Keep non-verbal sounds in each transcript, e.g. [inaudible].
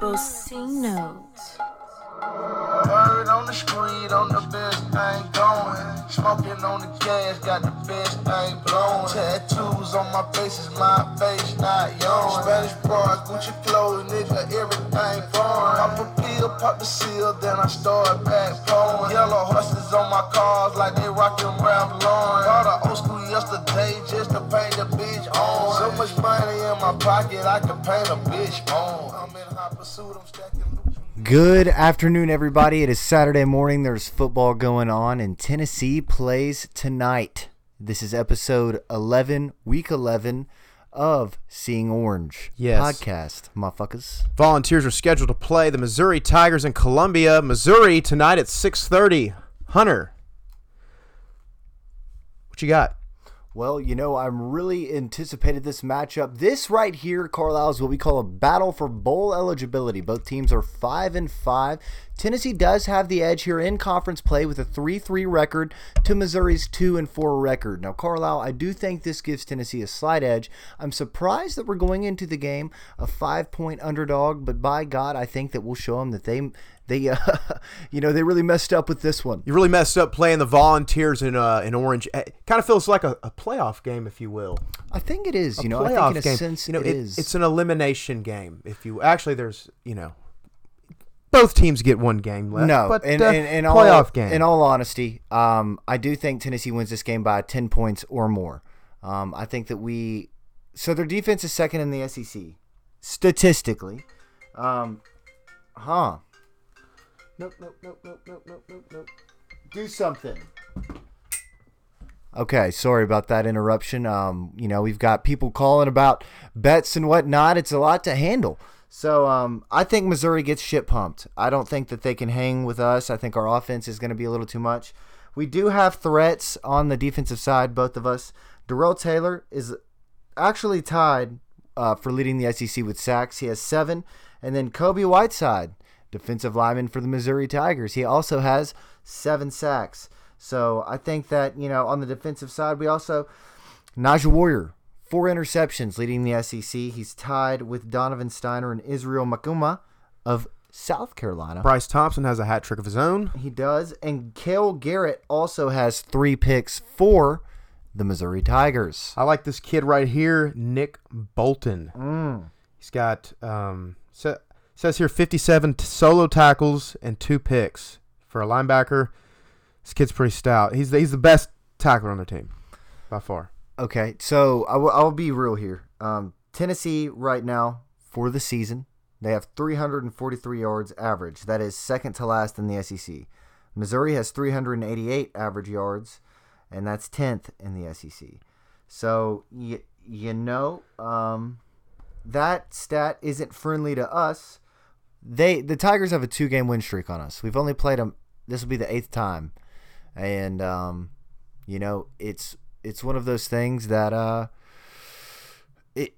Bocino. Word on the street, on the best thing going. Smoking on the gas, got the best thing blowing. Tattoos on my face is my face, not yours. Spanish bras, Gucci clothes, nigga, everything foreign. Pop a pill, pop the seal, then I start back pouring. Yellow horses on my cars, like they rockin' Ralph Lauren. Bought a old school yesterday just to paint the bitch on. So much money in my pocket, I can paint a bitch on. Good afternoon, everybody. It is Saturday morning. There's football going on, and Tennessee plays tonight. This is episode 11, week 11 of Seeing Orange Yes. podcast, motherfuckers. Volunteers are scheduled to play the Missouri Tigers in Columbia, Missouri tonight at 6:30. Hunter, what you got? Well, you know, I'm really anticipated this matchup. This right here, Carlisle, is what we call a battle for bowl eligibility. Both teams are five and five. Tennessee does have the edge here in conference play with a 3-3 record to Missouri's 2 and 4 record. Now, Carlisle, I do think this gives Tennessee a slight edge. I'm surprised that we're going into the game a 5-point underdog, but by God, I think that we'll show them that they they [laughs] uh, you know, they really messed up with this one. You really messed up playing the Volunteers in uh, in Orange. It kind of feels like a, a playoff game, if you will. I think it is, A you know, I playoff think in a game. sense you know, it is. It's an elimination game, if you actually. There's you know, both teams get one game left. No, but in, uh, in, in playoff all, game. In all honesty, um, I do think Tennessee wins this game by ten points or more. Um, I think that we, so their defense is second in the SEC, statistically. Um, huh? nope, nope, nope, nope, nope, nope, nope, nope. Do something. Okay, sorry about that interruption. Um, you know, we've got people calling about bets and whatnot. It's a lot to handle. So um, I think Missouri gets shit pumped. I don't think that they can hang with us. I think our offense is going to be a little too much. We do have threats on the defensive side, both of us. Darrell Taylor is actually tied uh, for leading the SEC with sacks. He has seven. And then Kobie Whiteside, defensive lineman for the Missouri Tigers, he also has seven sacks. So I think that, you know, on the defensive side, we also, Nigel Warrior, four interceptions leading the SEC. He's tied with Donovan Stiner and Israel Mukuamu of South Carolina. Bryce Thompson has a hat trick of his own. He does. And Cale Garrett also has three picks for the Missouri Tigers. I like this kid right here, Nick Bolton. Mm. He's got um sa- says here 57 t- solo tackles and two picks for a linebacker. This kid's pretty stout. He's the, he's the best tackler on the team by far. Okay, so I will, I'll be real here. Um, Tennessee right now for the season, they have 343 yards average. That is second to last in the SEC. Missouri has 388 average yards, and that's 10th in the SEC. So you you know um, that stat isn't friendly to us. They the Tigers have a two game win streak on us. We've only played them. This will be the eighth time, and um, you know it's it's one of those things that uh, it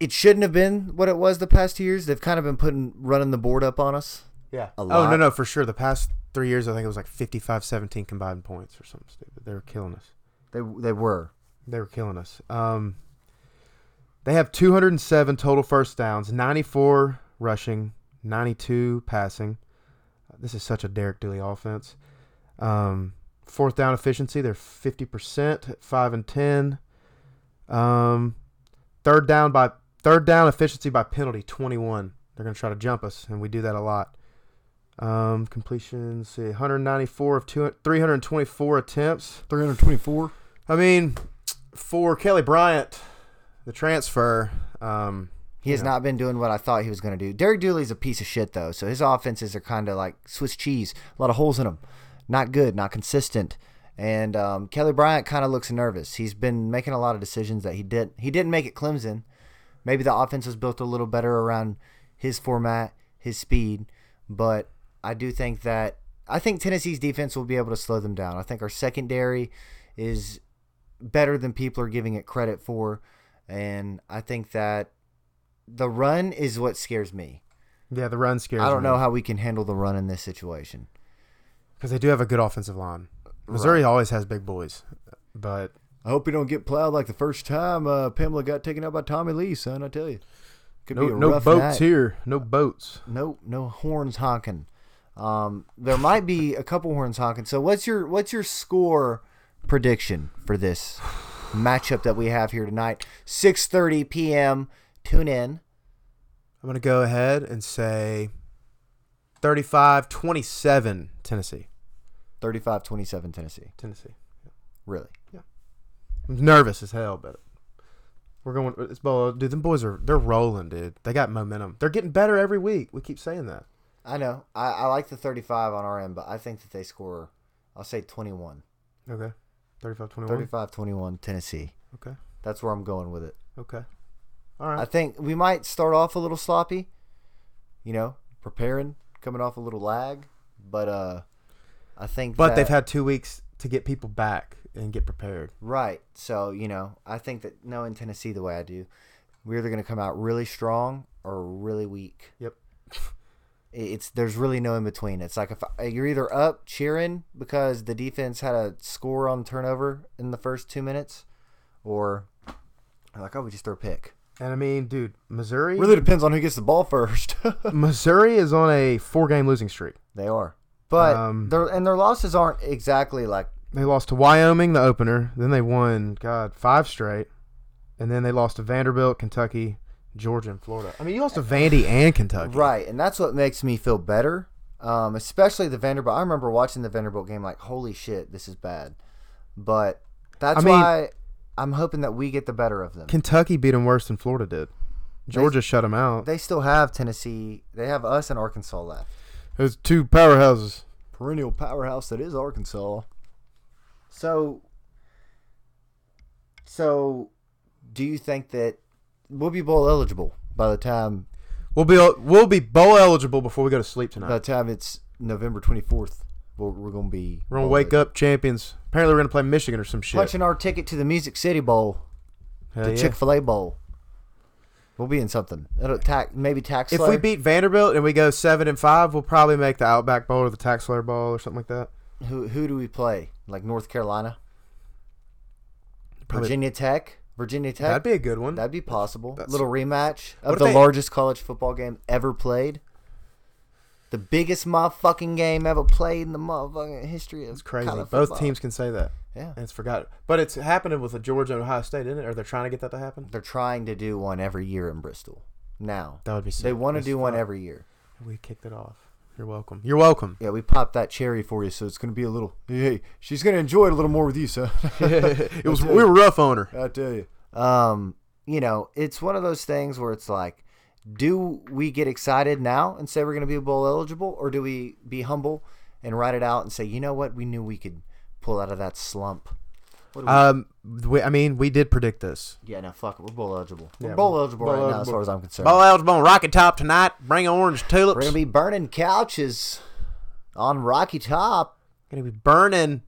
it shouldn't have been what it was the past two years. They've kind of been putting running the board up on us. Yeah. Oh, no, no, for sure. The past three years, I think it was like 55 17 combined points or something stupid. They were killing us. They they were. They were killing us. Um, they have 207 total first downs, 94 rushing, 92 passing. This is such a Derek Dooley offense. Um, fourth down efficiency, they're 50% at 5 and 10. Um, third down by third down efficiency by penalty, 21. They're going to try to jump us, and we do that a lot. Um, completions, see, 194 of two, 324 attempts. 324. I mean, for Kelly Bryant, the transfer, um, He has you know, not been doing what I thought he was going to do. Derek Dooley's a piece of shit, though. So his offenses are kind of like Swiss cheese, a lot of holes in them. Not good, not consistent. And um, Kelly Bryant kind of looks nervous. He's been making a lot of decisions that he did. He didn't make at Clemson. Maybe the offense was built a little better around his format, his speed. But I do think that I think Tennessee's defense will be able to slow them down. I think our secondary is better than people are giving it credit for, and I think that the run is what scares me. yeah, the run scares. I don't know how we can handle the run in this situation. Because they do have a good offensive line. Missouri always has big boys, but I hope you don't get plowed like the first time uh, Pamela got taken out by Tommy Lee, son. I tell you. Could No, be a no boats night. here. No boats. No, no horns honking. Um, there might be a couple horns honking. So what's your what's your score prediction for this matchup that we have here tonight? Six thirty p.m. Tune in. I'm going to go ahead and say 35 27 Tennessee. 35-27 Tennessee. Tennessee. Really? Yeah. I'm nervous as hell, but we're going. It's ball, dude. Them boys are they're rolling, dude. They got momentum. They're getting better every week. We keep saying that. I know. I, I like the 35 on our end, but I think that they score, I'll say 21. Okay, 35 21. 35-21 Tennessee. Okay, That's where I'm going with it. okay. All right. I think we might start off a little sloppy, you know, preparing, coming off a little lag, but uh, I think. But they've had two weeks to get people back and get prepared. right. So you know, I think that knowing Tennessee the way I do, we're either going to come out really strong or really weak. Yep. It's there's really no in between. It's like if I- you're either up cheering because the defense had a score on turnover in the first two minutes, or like oh we just throw a pick. And I mean, dude, Missouri. Really depends on who gets the ball first. [laughs] Missouri is on a four-game losing streak. They are, but Um, their and their losses aren't exactly like They lost to Wyoming the opener. Then they won, God, five straight. And then they lost to Vanderbilt, Kentucky, Georgia, and Florida. I mean, you lost to Vandy and Kentucky. right, and that's what makes me feel better. Um, especially the Vanderbilt. I remember watching the Vanderbilt game, like, holy shit, this is bad. But that's I mean- why I'm hoping that we get the better of them. Kentucky beat them worse than Florida did. Georgia shut them out. They still have Tennessee. They have us and Arkansas left. There's two powerhouses. Perennial powerhouse that is Arkansas. So, so, do you think that we'll be bowl eligible by the time We'll be we'll be bowl eligible before we go to sleep tonight. By the time it's November 24th, we're, we're going to be We're gonna wake up champions. Apparently, we're gonna play Michigan or some shit. punching our ticket to the Music City Bowl, Hell the yeah. Chick Fil A Bowl. We'll be in something. It'll tax maybe tax. If we beat Vanderbilt and we go seven and five, we'll probably make the Outback Bowl or the Tax Slayer Bowl or something like that. who who do we play? Like North Carolina, Probably- Virginia Tech, Virginia Tech. That'd be a good one. That'd be possible. That's- Little rematch of the they- largest college football game ever played. The biggest motherfucking game ever played in the motherfucking history of It's crazy. Both football. teams can say that. Yeah. And it's forgotten. But it's happening with the Georgia and Ohio State, isn't it? Or they're trying to get that to happen? They're trying to do one every year in Bristol. Now That would be sick. they want to do one every year. We kicked it off. You're welcome. You're welcome. Yeah, we popped that cherry for you, so it's gonna be a little. Hey, she's gonna enjoy it a little more with you, son. [laughs] it was [laughs] we were rough on her. I tell you. Um, you know, it's one of those things where it's like, do we get excited now and say we're gonna be bowl eligible, or do we be humble and write it out and say, you know what, we knew we could pull out of that slump. We, Um, we, I mean, we did predict this. yeah, no, fuck it, we're bowl eligible. Yeah, we're bowl eligible bowl right now, as far as I'm concerned. Bowl eligible on Rocky Top tonight. Bring orange tulips. We're gonna be burning couches on Rocky Top. Gonna be burning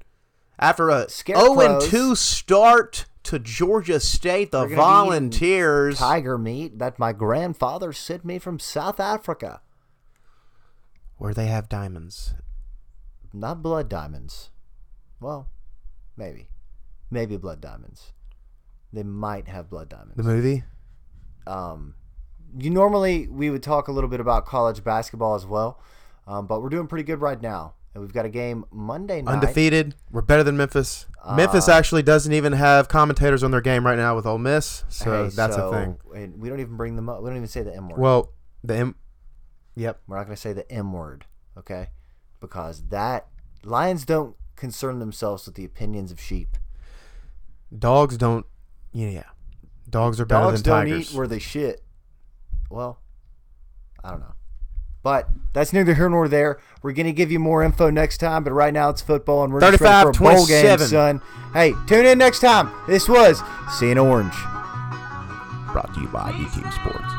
after a Scarecrows. 0 and 2 start to Georgia State. The We're gonna be eating Volunteers. Tiger meat that my grandfather sent me from South Africa. Where they have diamonds. Not blood diamonds. Well, maybe. Maybe blood diamonds. They might have blood diamonds. The movie. Um, you normally we would talk a little bit about college basketball as well, um, but we're doing pretty good right now, and we've got a game Monday night. Undefeated. We're better than Memphis. Memphis uh, actually doesn't even have commentators on their game right now with Ole Miss, so Hey, that's so- a thing. And we don't even bring them up. We don't even say the M word. Well, the M. Yep. We're not going to say the M word, okay? Because that lions don't concern themselves with the opinions of sheep. Dogs don't. Yeah. Dogs are better Dogs than don't eat where they shit. Well, I don't know. But that's neither here nor there. We're going to give you more info next time, but right now it's football and we're just ready for a bowl game, 35-27. son. Hey, tune in next time. This was Seeing Orange. Brought to you by B Team Sports.